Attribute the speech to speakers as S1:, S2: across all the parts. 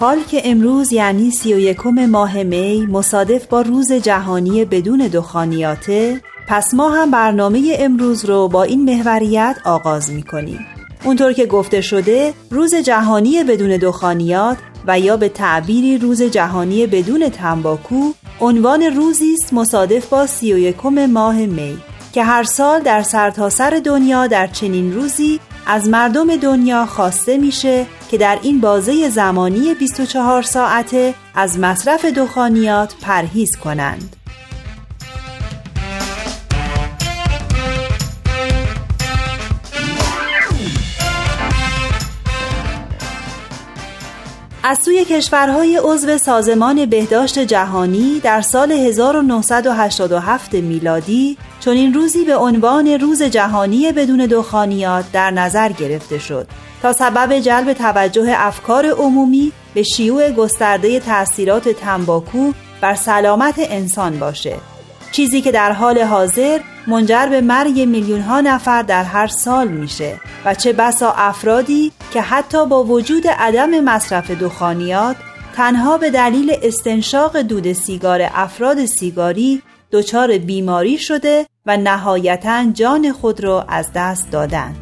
S1: حال که امروز یعنی سی و یکم ماه می مصادف با روز جهانی بدون دخانیاته پس ما هم برنامه امروز رو با این محوریت آغاز می کنیم. اونطور که گفته شده روز جهانی بدون دخانیات و یا به تعبیری روز جهانی بدون تنباکو عنوان روزی است مصادف با سی و یکم ماه می که هر سال در سرتاسر سر دنیا در چنین روزی از مردم دنیا خواسته میشه که در این بازه زمانی 24 ساعته از مصرف دخانیات پرهیز کنند. از سوی کشورهای عضو سازمان بهداشت جهانی در سال 1987 میلادی چون این روزی به عنوان روز جهانی بدون دخانیات در نظر گرفته شد تا سبب جلب توجه افکار عمومی به شیوع گسترده تاثیرات تنباکو بر سلامت انسان باشه. چیزی که در حال حاضر منجر به مرگ میلیون ها نفر در هر سال میشه و چه بسا افرادی که حتی با وجود عدم مصرف دخانیات تنها به دلیل استنشاق دود سیگار افراد سیگاری دچار بیماری شده و نهایتا جان خود را از دست دادند.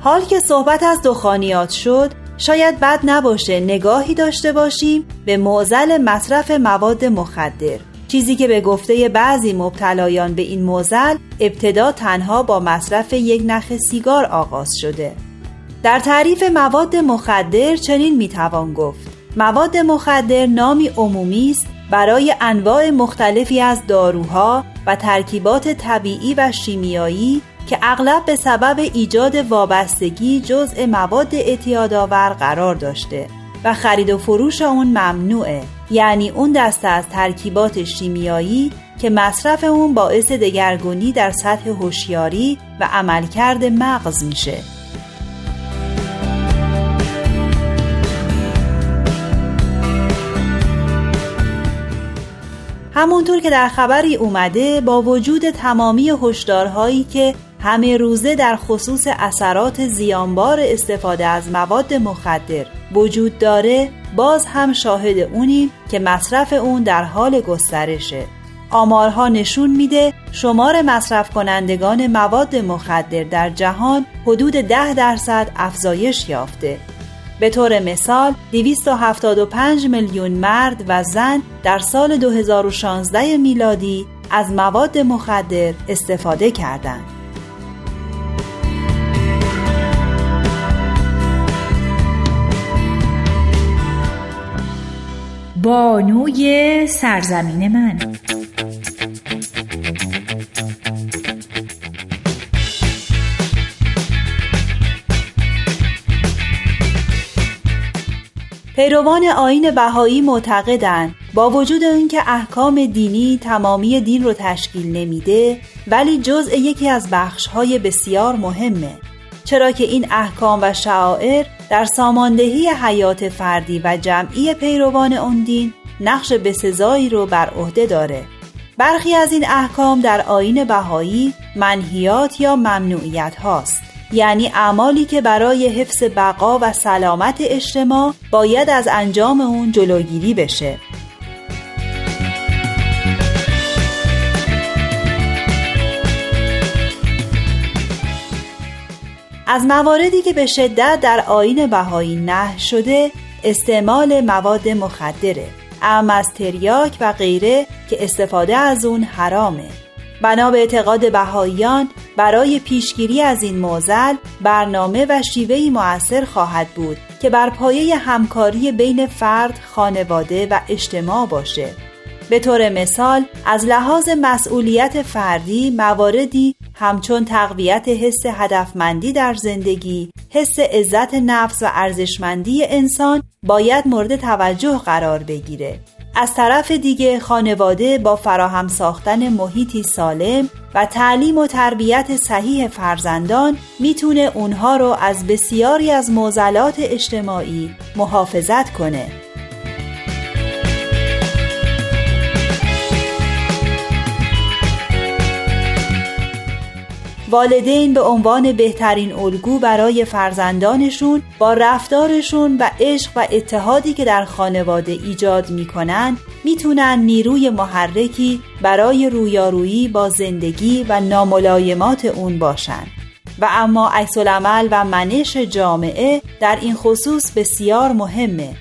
S1: حال که صحبت از دخانیات شد شاید بد نباشه نگاهی داشته باشیم به معزل مصرف مواد مخدر چیزی که به گفته بعضی مبتلایان به این موزل ابتدا تنها با مصرف یک نخ سیگار آغاز شده در تعریف مواد مخدر چنین می‌توان گفت. مواد مخدر نامی عمومی است برای انواع مختلفی از داروها و ترکیبات طبیعی و شیمیایی که اغلب به سبب ایجاد وابستگی جزء مواد اعتیادآور قرار داشته و خرید و فروش اون ممنوعه. یعنی اون دسته از ترکیبات شیمیایی که مصرف اون باعث دگرگونی در سطح هوشیاری و عملکرد مغز میشه. همونطور که در خبری اومده با وجود تمامی هشدارهایی که همه روزه در خصوص اثرات زیانبار استفاده از مواد مخدر وجود داره باز هم شاهد اونیم که مصرف اون در حال گسترشه. آمارها نشون میده شمار مصرف کنندگان مواد مخدر در جهان حدود ده درصد افزایش یافته. به طور مثال 275 میلیون مرد و زن در سال 2016 میلادی از مواد مخدر استفاده کردند. بانوی سرزمین من پیروان آین بهایی معتقدند با وجود اینکه احکام دینی تمامی دین رو تشکیل نمیده ولی جزء یکی از بخشهای بسیار مهمه. چرا که این احکام و شعائر در ساماندهی حیات فردی و جمعی پیروان اون دین نقش بسزایی رو بر عهده داره. برخی از این احکام در آین بهایی منحیات یا ممنوعیت هاست. یعنی اعمالی که برای حفظ بقا و سلامت اجتماع باید از انجام اون جلوگیری بشه. از مواردی که به شدت در آین بهایی نه شده استعمال مواد مخدره ام از تریاک و غیره که استفاده از اون حرامه. بنا به اعتقاد بهاییان برای پیشگیری از این موزل برنامه و شیوهی مؤثر خواهد بود که بر پایه همکاری بین فرد، خانواده و اجتماع باشه به طور مثال از لحاظ مسئولیت فردی مواردی همچون تقویت حس هدفمندی در زندگی، حس عزت نفس و ارزشمندی انسان باید مورد توجه قرار بگیره. از طرف دیگه خانواده با فراهم ساختن محیطی سالم و تعلیم و تربیت صحیح فرزندان می‌تونه اونها رو از بسیاری از معضلات اجتماعی محافظت کنه. والدین به عنوان بهترین الگو برای فرزندانشون با رفتارشون و عشق و اتحادی که در خانواده ایجاد می‌کنن می‌تونن نیروی محرکی برای رویارویی با زندگی و ناملایمات اون باشن. و اما عکس و منش جامعه در این خصوص بسیار مهمه.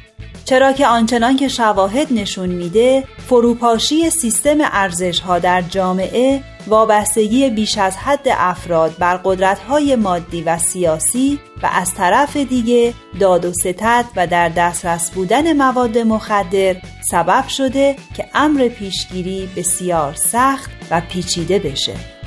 S1: چرا که آنچنان که شواهد نشون میده فروپاشی سیستم ارزش ها در جامعه وابستگی بیش از حد افراد بر قدرت‌های مادی و سیاسی و از طرف دیگه داد و ستد و در دسترس بودن مواد مخدر سبب شده که امر پیشگیری بسیار سخت و پیچیده بشه.